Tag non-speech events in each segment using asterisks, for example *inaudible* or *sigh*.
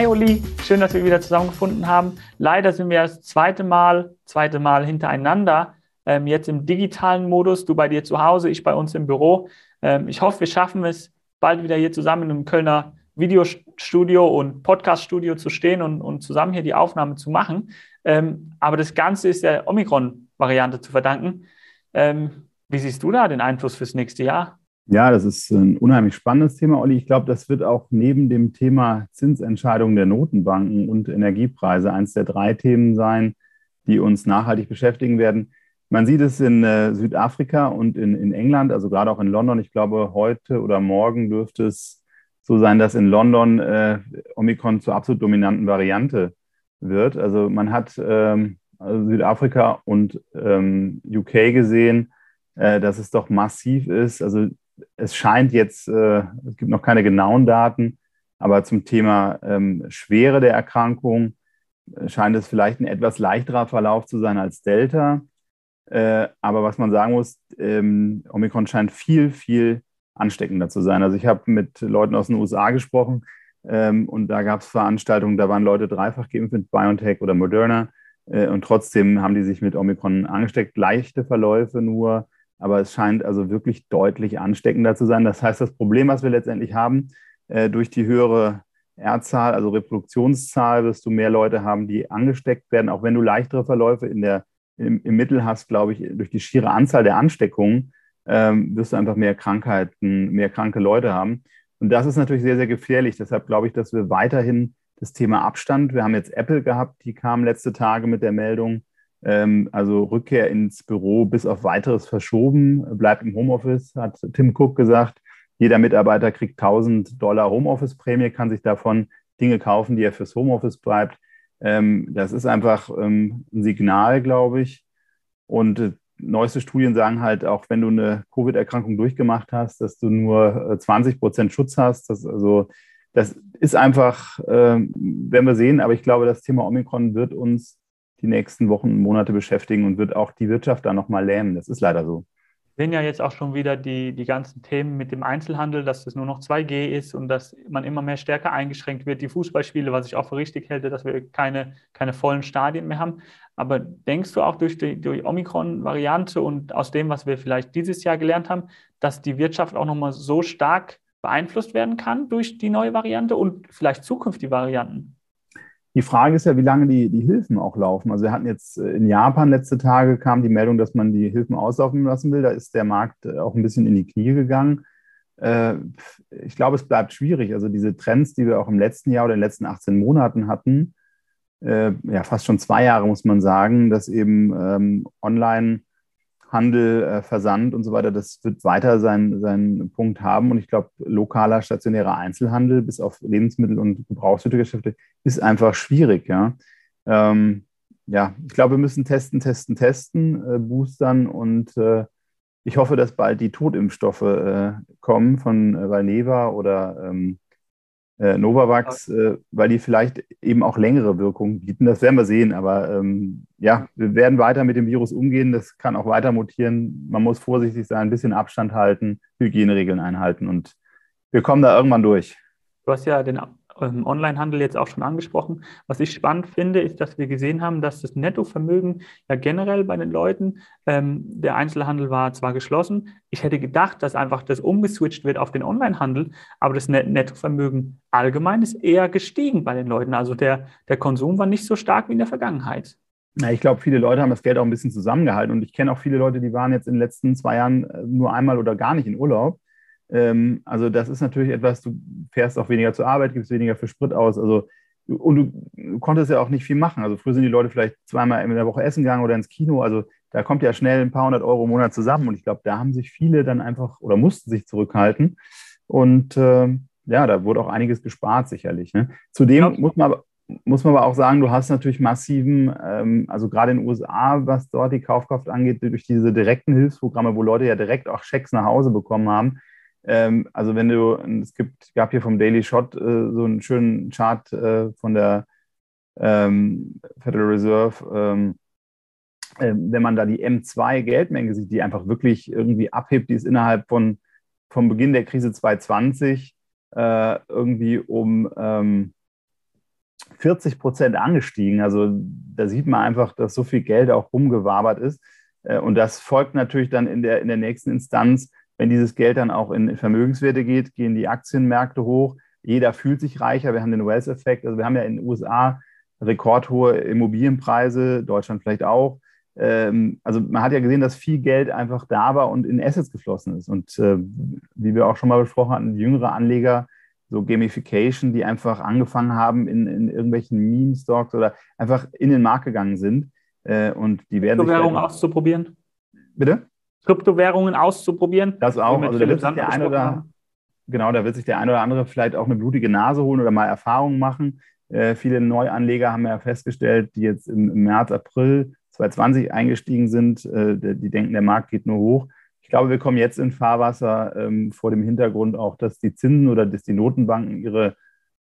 Hi Uli, schön, dass wir wieder zusammengefunden haben. Leider sind wir das zweite Mal, zweite Mal hintereinander, ähm, jetzt im digitalen Modus. Du bei dir zu Hause, ich bei uns im Büro. Ähm, ich hoffe, wir schaffen es, bald wieder hier zusammen im Kölner Videostudio und Podcaststudio zu stehen und, und zusammen hier die Aufnahme zu machen. Ähm, aber das Ganze ist der Omikron-Variante zu verdanken. Ähm, wie siehst du da den Einfluss fürs nächste Jahr? Ja, das ist ein unheimlich spannendes Thema, Olli. Ich glaube, das wird auch neben dem Thema Zinsentscheidungen der Notenbanken und Energiepreise eines der drei Themen sein, die uns nachhaltig beschäftigen werden. Man sieht es in äh, Südafrika und in, in England, also gerade auch in London. Ich glaube, heute oder morgen dürfte es so sein, dass in London äh, Omikron zur absolut dominanten Variante wird. Also man hat ähm, also Südafrika und ähm, UK gesehen, äh, dass es doch massiv ist. Also es scheint jetzt, äh, es gibt noch keine genauen Daten, aber zum Thema ähm, Schwere der Erkrankung äh, scheint es vielleicht ein etwas leichterer Verlauf zu sein als Delta. Äh, aber was man sagen muss, ähm, Omikron scheint viel, viel ansteckender zu sein. Also ich habe mit Leuten aus den USA gesprochen ähm, und da gab es Veranstaltungen, da waren Leute dreifach geimpft mit BioNTech oder Moderna äh, und trotzdem haben die sich mit Omikron angesteckt. Leichte Verläufe nur, aber es scheint also wirklich deutlich ansteckender zu sein. Das heißt, das Problem, was wir letztendlich haben, äh, durch die höhere R-Zahl, also Reproduktionszahl, wirst du mehr Leute haben, die angesteckt werden, auch wenn du leichtere Verläufe in der, im, im Mittel hast, glaube ich, durch die schiere Anzahl der Ansteckungen, ähm, wirst du einfach mehr Krankheiten, mehr kranke Leute haben. Und das ist natürlich sehr, sehr gefährlich. Deshalb glaube ich, dass wir weiterhin das Thema Abstand, wir haben jetzt Apple gehabt, die kam letzte Tage mit der Meldung, also Rückkehr ins Büro bis auf weiteres verschoben, bleibt im Homeoffice, hat Tim Cook gesagt. Jeder Mitarbeiter kriegt 1000 Dollar Homeoffice-Prämie, kann sich davon Dinge kaufen, die er fürs Homeoffice bleibt. Ähm, das ist einfach ähm, ein Signal, glaube ich. Und äh, neueste Studien sagen halt, auch wenn du eine Covid-Erkrankung durchgemacht hast, dass du nur 20 äh, Prozent Schutz hast. Das, also, das ist einfach, werden wir sehen. Aber ich glaube, das Thema Omikron wird uns die nächsten Wochen und Monate beschäftigen und wird auch die Wirtschaft da nochmal lähmen. Das ist leider so. Wir sehen ja jetzt auch schon wieder die, die ganzen Themen mit dem Einzelhandel, dass es nur noch 2G ist und dass man immer mehr stärker eingeschränkt wird. Die Fußballspiele, was ich auch für richtig hätte, dass wir keine, keine vollen Stadien mehr haben. Aber denkst du auch durch die, die Omikron-Variante und aus dem, was wir vielleicht dieses Jahr gelernt haben, dass die Wirtschaft auch nochmal so stark beeinflusst werden kann durch die neue Variante und vielleicht zukünftige Varianten? Die Frage ist ja, wie lange die, die Hilfen auch laufen. Also wir hatten jetzt äh, in Japan letzte Tage kam die Meldung, dass man die Hilfen auslaufen lassen will. Da ist der Markt äh, auch ein bisschen in die Knie gegangen. Äh, ich glaube, es bleibt schwierig. Also diese Trends, die wir auch im letzten Jahr oder in den letzten 18 Monaten hatten, ja fast schon zwei Jahre muss man sagen, dass eben ähm, online Handel, äh, Versand und so weiter, das wird weiter seinen, seinen Punkt haben. Und ich glaube, lokaler stationärer Einzelhandel bis auf Lebensmittel und Gebrauchsgütergeschäfte ist einfach schwierig. Ja, ähm, ja ich glaube, wir müssen testen, testen, testen, äh, boostern und äh, ich hoffe, dass bald die Totimpfstoffe äh, kommen von äh, Valneva oder ähm, äh, Novavax, äh, weil die vielleicht eben auch längere Wirkungen bieten. Das werden wir sehen. Aber ähm, ja, wir werden weiter mit dem Virus umgehen. Das kann auch weiter mutieren. Man muss vorsichtig sein, ein bisschen Abstand halten, Hygieneregeln einhalten und wir kommen da irgendwann durch. Du hast ja den Onlinehandel jetzt auch schon angesprochen. Was ich spannend finde, ist, dass wir gesehen haben, dass das Nettovermögen ja generell bei den Leuten, ähm, der Einzelhandel war zwar geschlossen, ich hätte gedacht, dass einfach das umgeswitcht wird auf den Onlinehandel, aber das Nettovermögen allgemein ist eher gestiegen bei den Leuten. Also der, der Konsum war nicht so stark wie in der Vergangenheit. Ja, ich glaube, viele Leute haben das Geld auch ein bisschen zusammengehalten und ich kenne auch viele Leute, die waren jetzt in den letzten zwei Jahren äh, nur einmal oder gar nicht in Urlaub ähm, also das ist natürlich etwas, du fährst auch weniger zur Arbeit, gibst weniger für Sprit aus. Also und du konntest ja auch nicht viel machen. Also früher sind die Leute vielleicht zweimal in der Woche essen gegangen oder ins Kino. Also da kommt ja schnell ein paar hundert Euro im Monat zusammen. Und ich glaube, da haben sich viele dann einfach oder mussten sich zurückhalten. Und äh, ja, da wurde auch einiges gespart, sicherlich. Ne? Zudem muss man, aber, muss man aber auch sagen, du hast natürlich massiven, ähm, also gerade in den USA, was dort die Kaufkraft angeht, durch diese direkten Hilfsprogramme, wo Leute ja direkt auch Schecks nach Hause bekommen haben, ähm, also wenn du, es gibt, gab hier vom Daily Shot äh, so einen schönen Chart äh, von der ähm, Federal Reserve, ähm, äh, wenn man da die M2 Geldmenge sieht, die einfach wirklich irgendwie abhebt, die ist innerhalb von vom Beginn der Krise 2020 äh, irgendwie um ähm, 40 Prozent angestiegen. Also da sieht man einfach, dass so viel Geld auch rumgewabert ist. Äh, und das folgt natürlich dann in der, in der nächsten Instanz, wenn dieses Geld dann auch in Vermögenswerte geht, gehen die Aktienmärkte hoch. Jeder fühlt sich reicher. Wir haben den Wealth-Effekt. Also wir haben ja in den USA rekordhohe Immobilienpreise, Deutschland vielleicht auch. Ähm, also man hat ja gesehen, dass viel Geld einfach da war und in Assets geflossen ist. Und äh, wie wir auch schon mal besprochen hatten, jüngere Anleger, so Gamification, die einfach angefangen haben in, in irgendwelchen Meme-Stocks oder einfach in den Markt gegangen sind. Äh, und die werden. Kryptowährungen auszuprobieren? Bitte? Kryptowährungen auszuprobieren? Das auch. Also da wird sich der eine oder, genau, da wird sich der eine oder andere vielleicht auch eine blutige Nase holen oder mal Erfahrungen machen. Äh, viele Neuanleger haben ja festgestellt, die jetzt im, im März, April 2020 eingestiegen sind, äh, die denken, der Markt geht nur hoch. Ich glaube, wir kommen jetzt in Fahrwasser ähm, vor dem Hintergrund auch, dass die Zinsen oder dass die Notenbanken ihre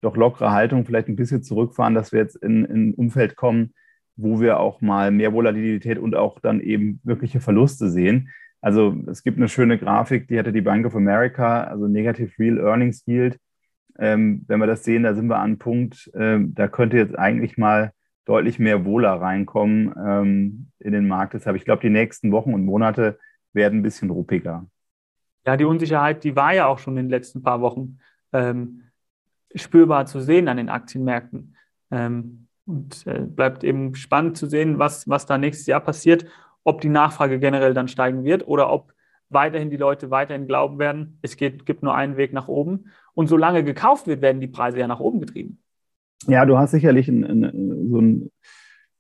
doch lockere Haltung vielleicht ein bisschen zurückfahren, dass wir jetzt in, in ein Umfeld kommen, wo wir auch mal mehr Volatilität und auch dann eben wirkliche Verluste sehen. Also es gibt eine schöne Grafik, die hatte die Bank of America, also Negative Real Earnings Yield. Ähm, wenn wir das sehen, da sind wir an einem Punkt, ähm, da könnte jetzt eigentlich mal deutlich mehr Wohler reinkommen ähm, in den Markt. Deshalb, ich glaube, die nächsten Wochen und Monate werden ein bisschen ruppiger. Ja, die Unsicherheit, die war ja auch schon in den letzten paar Wochen ähm, spürbar zu sehen an den Aktienmärkten. Ähm, und äh, bleibt eben spannend zu sehen, was, was da nächstes Jahr passiert, ob die Nachfrage generell dann steigen wird oder ob weiterhin die Leute weiterhin glauben werden, es geht, gibt nur einen Weg nach oben. Und solange gekauft wird, werden die Preise ja nach oben getrieben. Ja, du hast sicherlich ein, ein, so, ein,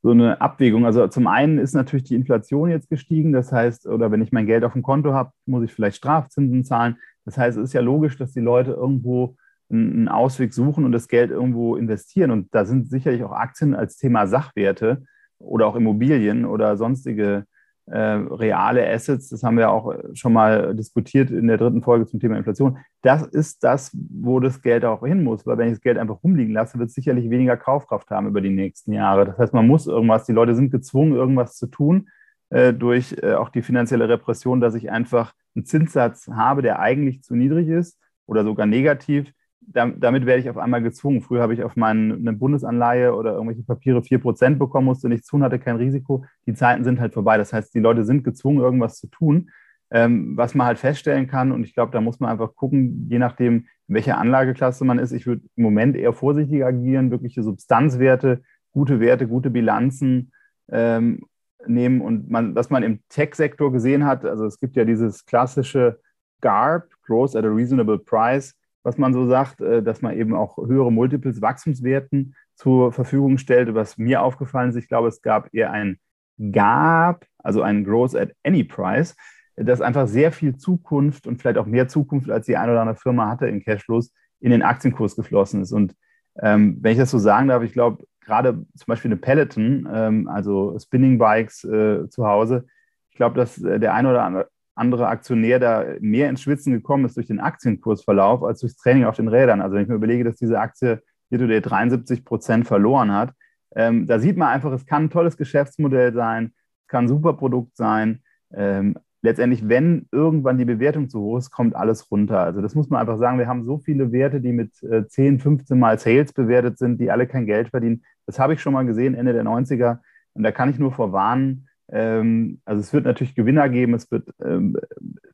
so, eine Abwägung. Also zum einen ist natürlich die Inflation jetzt gestiegen. Das heißt, oder wenn ich mein Geld auf dem Konto habe, muss ich vielleicht Strafzinsen zahlen. Das heißt, es ist ja logisch, dass die Leute irgendwo einen Ausweg suchen und das Geld irgendwo investieren. Und da sind sicherlich auch Aktien als Thema Sachwerte oder auch Immobilien oder sonstige äh, reale Assets, das haben wir auch schon mal diskutiert in der dritten Folge zum Thema Inflation. Das ist das, wo das Geld auch hin muss, weil wenn ich das Geld einfach rumliegen lasse, wird es sicherlich weniger Kaufkraft haben über die nächsten Jahre. Das heißt, man muss irgendwas, die Leute sind gezwungen, irgendwas zu tun äh, durch äh, auch die finanzielle Repression, dass ich einfach einen Zinssatz habe, der eigentlich zu niedrig ist oder sogar negativ damit werde ich auf einmal gezwungen. Früher habe ich auf meine Bundesanleihe oder irgendwelche Papiere 4% bekommen, musste nichts tun, hatte kein Risiko. Die Zeiten sind halt vorbei. Das heißt, die Leute sind gezwungen, irgendwas zu tun. Ähm, was man halt feststellen kann, und ich glaube, da muss man einfach gucken, je nachdem, in welcher Anlageklasse man ist. Ich würde im Moment eher vorsichtig agieren, wirkliche Substanzwerte, gute Werte, gute Bilanzen ähm, nehmen. Und man, was man im Tech-Sektor gesehen hat, also es gibt ja dieses klassische GARP, Growth at a Reasonable Price was man so sagt, äh, dass man eben auch höhere Multiples Wachstumswerten zur Verfügung stellt. Was mir aufgefallen ist, ich glaube, es gab eher ein GAP, also ein Growth at Any Price, das einfach sehr viel Zukunft und vielleicht auch mehr Zukunft als die eine oder andere Firma hatte in Cashflows in den Aktienkurs geflossen ist. Und ähm, wenn ich das so sagen darf, ich glaube, gerade zum Beispiel eine Peloton, ähm, also Spinning Bikes äh, zu Hause, ich glaube, dass äh, der eine oder andere, andere Aktionär da mehr ins Schwitzen gekommen ist durch den Aktienkursverlauf als durchs Training auf den Rädern. Also wenn ich mir überlege, dass diese Aktie hier 73 Prozent verloren hat, ähm, da sieht man einfach, es kann ein tolles Geschäftsmodell sein, es kann ein super Produkt sein. Ähm, letztendlich, wenn irgendwann die Bewertung zu hoch ist, kommt alles runter. Also das muss man einfach sagen. Wir haben so viele Werte, die mit äh, 10, 15 Mal Sales bewertet sind, die alle kein Geld verdienen. Das habe ich schon mal gesehen, Ende der 90er. Und da kann ich nur vorwarnen, ähm, also es wird natürlich Gewinner geben, es wird ähm,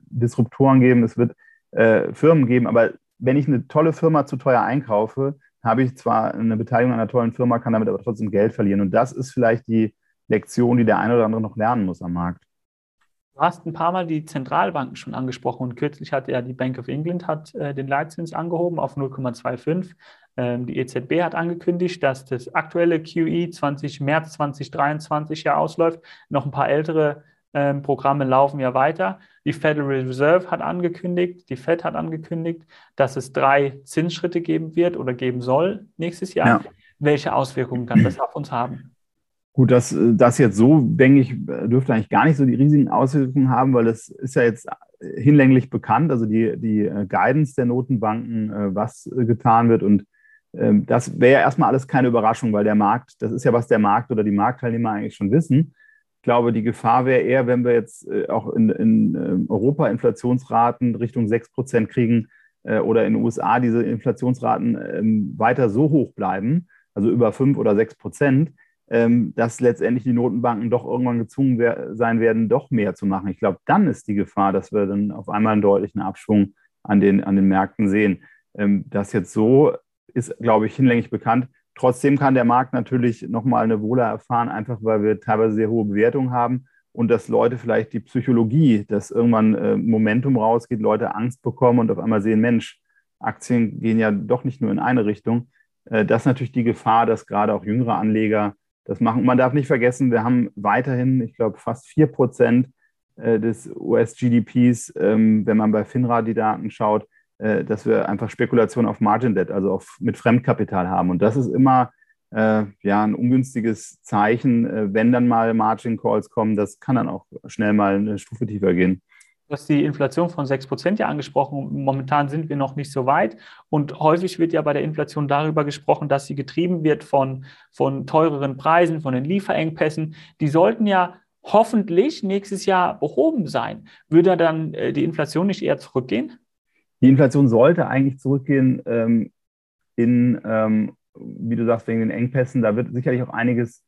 Disruptoren geben, es wird äh, Firmen geben, aber wenn ich eine tolle Firma zu teuer einkaufe, habe ich zwar eine Beteiligung an einer tollen Firma, kann damit aber trotzdem Geld verlieren. Und das ist vielleicht die Lektion, die der eine oder andere noch lernen muss am Markt. Du hast ein paar Mal die Zentralbanken schon angesprochen und kürzlich hat ja die Bank of England hat, äh, den Leitzins angehoben auf 0,25. Ähm, die EZB hat angekündigt, dass das aktuelle QE 20 März 2023 ja ausläuft. Noch ein paar ältere ähm, Programme laufen ja weiter. Die Federal Reserve hat angekündigt, die Fed hat angekündigt, dass es drei Zinsschritte geben wird oder geben soll nächstes Jahr. Ja. Welche Auswirkungen kann das auf uns haben? Gut, dass das jetzt so, denke ich, dürfte eigentlich gar nicht so die riesigen Auswirkungen haben, weil das ist ja jetzt hinlänglich bekannt, also die, die äh, Guidance der Notenbanken, äh, was getan wird. Und ähm, das wäre ja erstmal alles keine Überraschung, weil der Markt, das ist ja, was der Markt oder die Marktteilnehmer eigentlich schon wissen. Ich glaube, die Gefahr wäre eher, wenn wir jetzt äh, auch in, in ähm, Europa Inflationsraten Richtung 6 Prozent kriegen oder in den USA diese Inflationsraten ähm, weiter so hoch bleiben, also über fünf oder sechs Prozent, dass letztendlich die Notenbanken doch irgendwann gezwungen sein werden, doch mehr zu machen. Ich glaube, dann ist die Gefahr, dass wir dann auf einmal einen deutlichen Abschwung an den, an den Märkten sehen. Ähm, das jetzt so ist, glaube ich, hinlänglich bekannt. Trotzdem kann der Markt natürlich nochmal eine Wohler erfahren, einfach weil wir teilweise sehr hohe Bewertungen haben und dass Leute vielleicht die Psychologie, dass irgendwann äh, Momentum rausgeht, Leute Angst bekommen und auf einmal sehen, Mensch, Aktien gehen ja doch nicht nur in eine Richtung. Äh, das ist natürlich die Gefahr, dass gerade auch jüngere Anleger das machen. Man darf nicht vergessen, wir haben weiterhin, ich glaube, fast 4 Prozent äh, des US-GDPs, ähm, wenn man bei FINRA die Daten schaut, äh, dass wir einfach Spekulation auf Margin Debt, also auf, mit Fremdkapital haben. Und das ist immer äh, ja, ein ungünstiges Zeichen, wenn dann mal Margin Calls kommen. Das kann dann auch schnell mal eine Stufe tiefer gehen. Du hast die Inflation von 6% ja angesprochen. Momentan sind wir noch nicht so weit. Und häufig wird ja bei der Inflation darüber gesprochen, dass sie getrieben wird von, von teureren Preisen, von den Lieferengpässen. Die sollten ja hoffentlich nächstes Jahr behoben sein. Würde dann äh, die Inflation nicht eher zurückgehen? Die Inflation sollte eigentlich zurückgehen ähm, in, ähm, wie du sagst, wegen den Engpässen. Da wird sicherlich auch einiges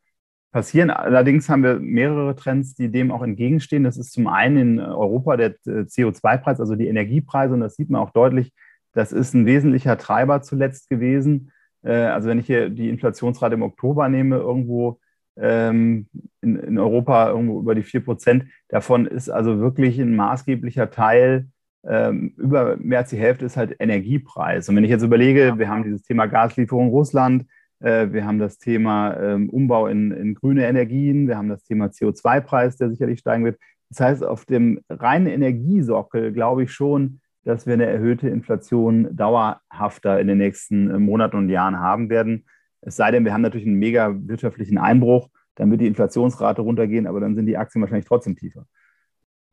passieren. Allerdings haben wir mehrere Trends, die dem auch entgegenstehen. Das ist zum einen in Europa der äh, CO2-Preis, also die Energiepreise, und das sieht man auch deutlich. Das ist ein wesentlicher Treiber zuletzt gewesen. Äh, also wenn ich hier die Inflationsrate im Oktober nehme, irgendwo ähm, in, in Europa irgendwo über die 4 Prozent, davon ist also wirklich ein maßgeblicher Teil, ähm, über mehr als die Hälfte ist halt Energiepreis. Und wenn ich jetzt überlege, wir haben dieses Thema Gaslieferung Russland, wir haben das Thema ähm, Umbau in, in grüne Energien. Wir haben das Thema CO2-Preis, der sicherlich steigen wird. Das heißt, auf dem reinen Energiesockel glaube ich schon, dass wir eine erhöhte Inflation dauerhafter in den nächsten äh, Monaten und Jahren haben werden. Es sei denn, wir haben natürlich einen mega wirtschaftlichen Einbruch, dann wird die Inflationsrate runtergehen, aber dann sind die Aktien wahrscheinlich trotzdem tiefer.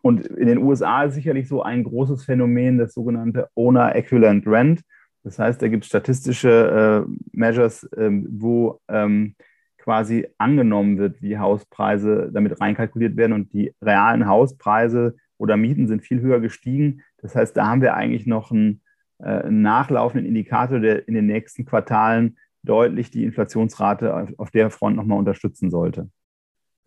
Und in den USA ist sicherlich so ein großes Phänomen, das sogenannte Owner Equivalent Rent. Das heißt, da gibt es statistische äh, Measures, ähm, wo ähm, quasi angenommen wird, wie Hauspreise damit reinkalkuliert werden und die realen Hauspreise oder Mieten sind viel höher gestiegen. Das heißt, da haben wir eigentlich noch einen, äh, einen nachlaufenden Indikator, der in den nächsten Quartalen deutlich die Inflationsrate auf, auf der Front nochmal unterstützen sollte.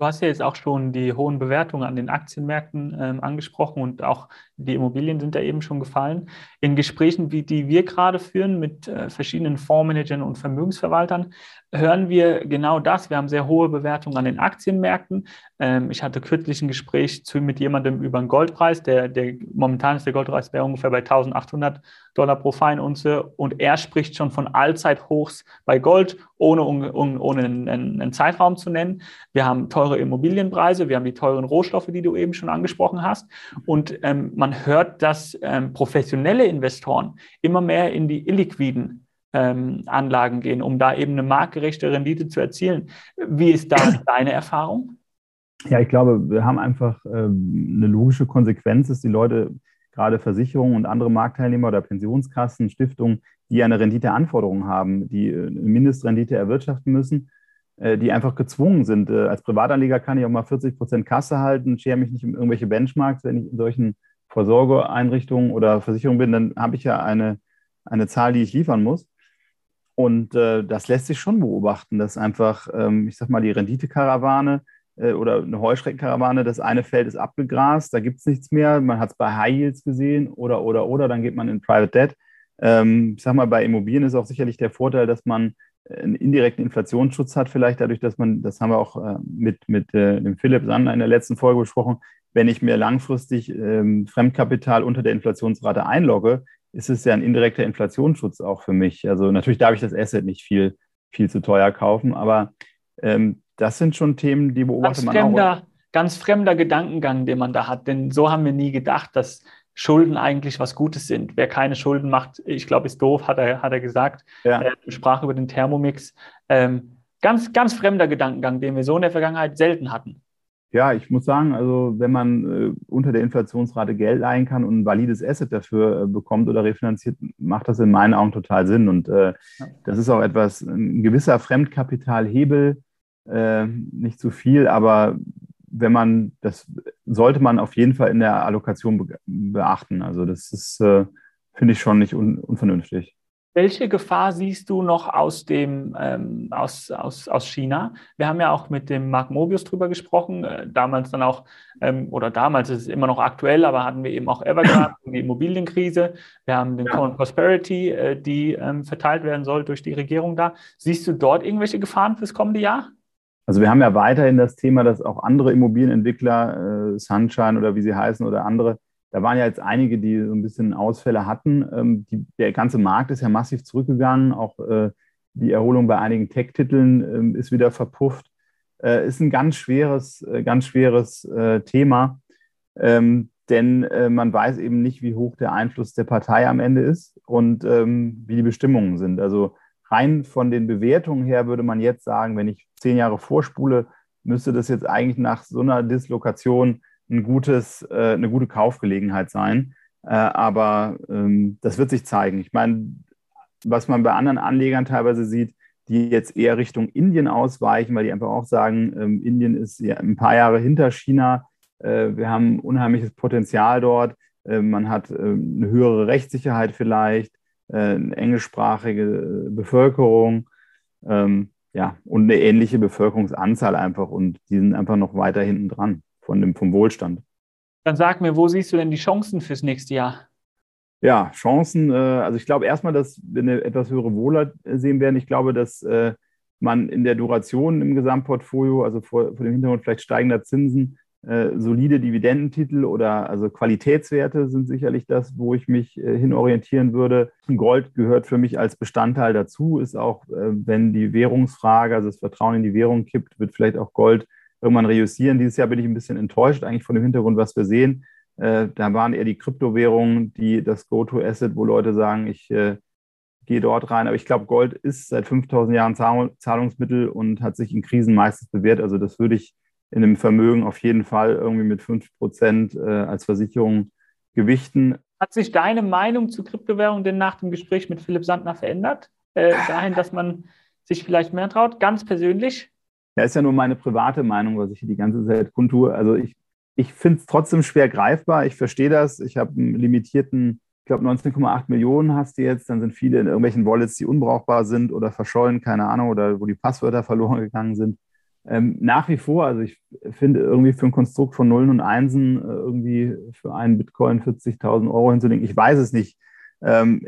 Du hast ja jetzt auch schon die hohen Bewertungen an den Aktienmärkten ähm, angesprochen und auch die Immobilien sind da eben schon gefallen. In Gesprächen, wie die wir gerade führen mit äh, verschiedenen Fondsmanagern und Vermögensverwaltern, hören wir genau das. Wir haben sehr hohe Bewertungen an den Aktienmärkten. Ähm, ich hatte kürzlich ein Gespräch zu, mit jemandem über den Goldpreis. Der, der, momentan ist der Goldpreis bei ungefähr bei 1800 Dollar pro Feinunze und er spricht schon von Allzeithochs bei Gold, ohne, ohne, ohne einen, einen Zeitraum zu nennen. Wir haben teure Immobilienpreise, wir haben die teuren Rohstoffe, die du eben schon angesprochen hast. Und ähm, man hört, dass ähm, professionelle Investoren immer mehr in die illiquiden ähm, Anlagen gehen, um da eben eine marktgerechte Rendite zu erzielen. Wie ist da *coughs* deine Erfahrung? Ja, ich glaube, wir haben einfach ähm, eine logische Konsequenz, dass die Leute, gerade Versicherungen und andere Marktteilnehmer oder Pensionskassen, Stiftungen, die eine Renditeanforderung haben, die äh, eine Mindestrendite erwirtschaften müssen, die einfach gezwungen sind. Äh, als Privatanleger kann ich auch mal 40 Prozent Kasse halten, schere mich nicht um irgendwelche Benchmarks, wenn ich in solchen Vorsorgeeinrichtungen oder Versicherungen bin, dann habe ich ja eine, eine Zahl, die ich liefern muss. Und äh, das lässt sich schon beobachten, dass einfach, ähm, ich sag mal, die Renditekarawane äh, oder eine Heuschreckenkarawane, das eine Feld ist abgegrast, da gibt es nichts mehr. Man hat es bei High Yields gesehen oder, oder, oder, dann geht man in Private Debt. Ähm, ich sag mal, bei Immobilien ist auch sicherlich der Vorteil, dass man einen indirekten Inflationsschutz hat, vielleicht dadurch, dass man, das haben wir auch äh, mit, mit äh, dem Philipp Sander in der letzten Folge besprochen, wenn ich mir langfristig ähm, Fremdkapital unter der Inflationsrate einlogge, ist es ja ein indirekter Inflationsschutz auch für mich. Also natürlich darf ich das Asset nicht viel, viel zu teuer kaufen, aber ähm, das sind schon Themen, die beobachtet ganz man fremder, auch. Ganz fremder Gedankengang, den man da hat, denn so haben wir nie gedacht, dass Schulden eigentlich was Gutes sind. Wer keine Schulden macht, ich glaube, ist doof, hat er, hat er gesagt. Ja. Er sprach über den Thermomix. Ähm, ganz, ganz fremder Gedankengang, den wir so in der Vergangenheit selten hatten. Ja, ich muss sagen, also wenn man äh, unter der Inflationsrate Geld leihen kann und ein valides Asset dafür äh, bekommt oder refinanziert, macht das in meinen Augen total Sinn. Und äh, ja. das ist auch etwas, ein gewisser Fremdkapitalhebel, äh, nicht zu viel, aber wenn man, das sollte man auf jeden Fall in der Allokation be beachten. Also das ist, äh, finde ich schon nicht un unvernünftig. Welche Gefahr siehst du noch aus, dem, ähm, aus, aus, aus China? Wir haben ja auch mit dem Mark Mobius drüber gesprochen, äh, damals dann auch, ähm, oder damals ist es immer noch aktuell, aber hatten wir eben auch Evergrande, *laughs* die Immobilienkrise. Wir haben den ja. Common Prosperity, äh, die ähm, verteilt werden soll durch die Regierung da. Siehst du dort irgendwelche Gefahren fürs kommende Jahr? Also wir haben ja weiterhin das Thema, dass auch andere Immobilienentwickler, äh, Sunshine oder wie sie heißen oder andere, da waren ja jetzt einige, die so ein bisschen Ausfälle hatten. Ähm, die, der ganze Markt ist ja massiv zurückgegangen. Auch äh, die Erholung bei einigen Tech-Titeln äh, ist wieder verpufft. Äh, ist ein ganz schweres, äh, ganz schweres äh, Thema, ähm, denn äh, man weiß eben nicht, wie hoch der Einfluss der Partei am Ende ist und ähm, wie die Bestimmungen sind. Also rein von den Bewertungen her würde man jetzt sagen, wenn ich zehn Jahre vorspule, müsste das jetzt eigentlich nach so einer Dislokation ein gutes, äh, eine gute Kaufgelegenheit sein. Äh, aber ähm, das wird sich zeigen. Ich meine, was man bei anderen Anlegern teilweise sieht, die jetzt eher Richtung Indien ausweichen, weil die einfach auch sagen, ähm, Indien ist ja ein paar Jahre hinter China. Äh, wir haben unheimliches Potenzial dort. Äh, man hat äh, eine höhere Rechtssicherheit vielleicht, äh, eine englischsprachige Bevölkerung. Ähm, ja, und eine ähnliche Bevölkerungsanzahl einfach und die sind einfach noch weiter hinten dran von dem, vom Wohlstand. Dann sag mir, wo siehst du denn die Chancen fürs nächste Jahr? Ja, Chancen, äh, also ich glaube erstmal, dass wir eine etwas höhere Wohlheit sehen werden. Ich glaube, dass äh, man in der Duration im Gesamtportfolio, also vor, vor dem Hintergrund vielleicht steigender Zinsen, äh, solide Dividendentitel oder also Qualitätswerte sind sicherlich das, wo ich mich hinorientieren würde. Gold gehört für mich als Bestandteil dazu, ist auch, wenn die Währungsfrage, also das Vertrauen in die Währung kippt, wird vielleicht auch Gold irgendwann reüssieren. Dieses Jahr bin ich ein bisschen enttäuscht eigentlich von dem Hintergrund, was wir sehen. Äh, da waren eher die Kryptowährungen, die das Go-to-Asset, wo Leute sagen, ich äh, gehe dort rein. Aber ich glaube, Gold ist seit 5000 Jahren Zahlungsmittel und hat sich in Krisen meistens bewährt. Also das würde ich in einem Vermögen auf jeden Fall irgendwie mit 5 Prozent äh, als Versicherung gewichten. Hat sich deine Meinung zu Kryptowährungen denn nach dem Gespräch mit Philipp Sandner verändert? Äh, dahin, dass man sich vielleicht mehr traut, ganz persönlich? Ja, ist ja nur meine private Meinung, was ich hier die ganze Zeit kundtue. Also ich, ich finde es trotzdem schwer greifbar. Ich verstehe das. Ich habe einen limitierten, ich glaube 19,8 Millionen hast du jetzt. Dann sind viele in irgendwelchen Wallets, die unbrauchbar sind oder verschollen, keine Ahnung, oder wo die Passwörter verloren gegangen sind. Ähm, nach wie vor, also ich finde irgendwie für ein Konstrukt von Nullen und Einsen äh, irgendwie für einen Bitcoin 40.000 Euro hinzulegen, ich weiß es nicht. Ähm,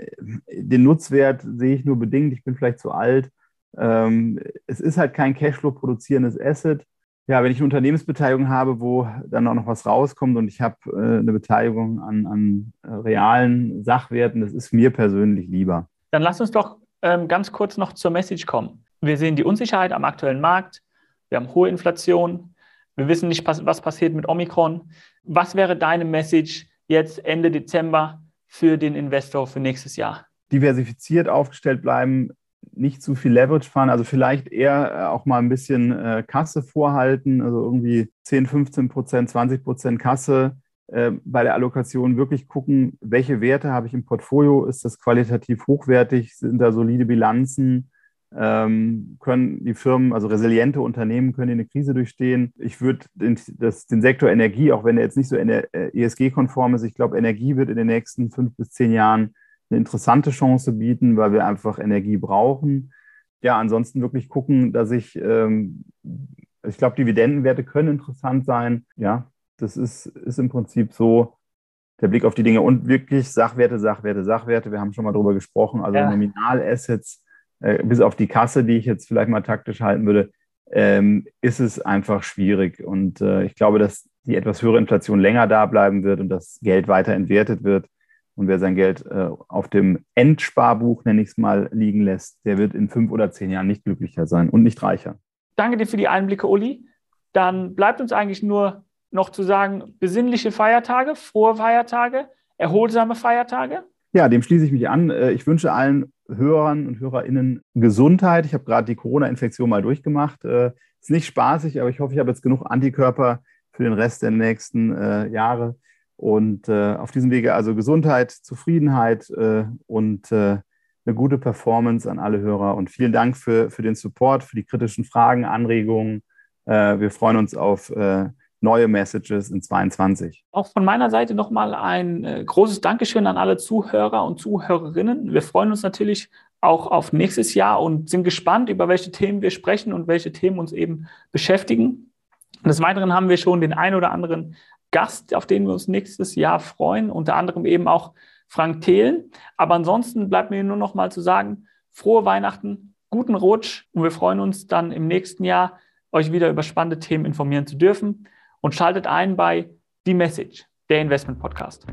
den Nutzwert sehe ich nur bedingt. Ich bin vielleicht zu alt. Ähm, es ist halt kein Cashflow produzierendes Asset. Ja, wenn ich eine Unternehmensbeteiligung habe, wo dann auch noch was rauskommt und ich habe äh, eine Beteiligung an, an äh, realen Sachwerten, das ist mir persönlich lieber. Dann lass uns doch ähm, ganz kurz noch zur Message kommen. Wir sehen die Unsicherheit am aktuellen Markt. Wir haben hohe Inflation. Wir wissen nicht, was passiert mit Omikron. Was wäre deine Message jetzt Ende Dezember für den Investor für nächstes Jahr? Diversifiziert aufgestellt bleiben, nicht zu viel Leverage fahren, also vielleicht eher äh, auch mal ein bisschen äh, Kasse vorhalten, also irgendwie 10, 15 Prozent, 20 Prozent Kasse äh, bei der Allokation wirklich gucken, welche Werte habe ich im Portfolio, ist das qualitativ hochwertig, sind da solide Bilanzen, können die Firmen, also resiliente Unternehmen, können in eine Krise durchstehen. Ich würde den, den Sektor Energie, auch wenn er jetzt nicht so ESG-konform ist, ich glaube, Energie wird in den nächsten fünf bis zehn Jahren eine interessante Chance bieten, weil wir einfach Energie brauchen. Ja, ansonsten wirklich gucken, dass ich, ähm, ich glaube, Dividendenwerte können interessant sein. Ja, das ist, ist im Prinzip so der Blick auf die Dinge und wirklich Sachwerte, Sachwerte, Sachwerte. Wir haben schon mal darüber gesprochen. Also ja. Nominalassets, äh, bis auf die Kasse, die ich jetzt vielleicht mal taktisch halten würde, ähm, ist es einfach schwierig. Und äh, ich glaube, dass die etwas höhere Inflation länger da bleiben wird und das Geld weiter entwertet wird. Und wer sein Geld äh, auf dem Endsparbuch, nenne ich es mal, liegen lässt, der wird in fünf oder zehn Jahren nicht glücklicher sein und nicht reicher. Danke dir für die Einblicke, Uli. Dann bleibt uns eigentlich nur noch zu sagen, besinnliche Feiertage, frohe Feiertage, erholsame Feiertage. Ja, dem schließe ich mich an. Äh, ich wünsche allen Hörern und HörerInnen Gesundheit. Ich habe gerade die Corona-Infektion mal durchgemacht. Äh, ist nicht spaßig, aber ich hoffe, ich habe jetzt genug Antikörper für den Rest der nächsten äh, Jahre. Und äh, auf diesem Wege also Gesundheit, Zufriedenheit äh, und äh, eine gute Performance an alle Hörer. Und vielen Dank für, für den Support, für die kritischen Fragen, Anregungen. Äh, wir freuen uns auf neue Messages in 22. Auch von meiner Seite nochmal ein äh, großes Dankeschön an alle Zuhörer und Zuhörerinnen. Wir freuen uns natürlich auch auf nächstes Jahr und sind gespannt, über welche Themen wir sprechen und welche Themen uns eben beschäftigen. des Weiteren haben wir schon den ein oder anderen Gast, auf den wir uns nächstes Jahr freuen, unter anderem eben auch Frank Thelen. Aber ansonsten bleibt mir nur noch mal zu sagen, frohe Weihnachten, guten Rutsch und wir freuen uns dann im nächsten Jahr, euch wieder über spannende Themen informieren zu dürfen und schaltet ein bei Die Message, der Investment Podcast.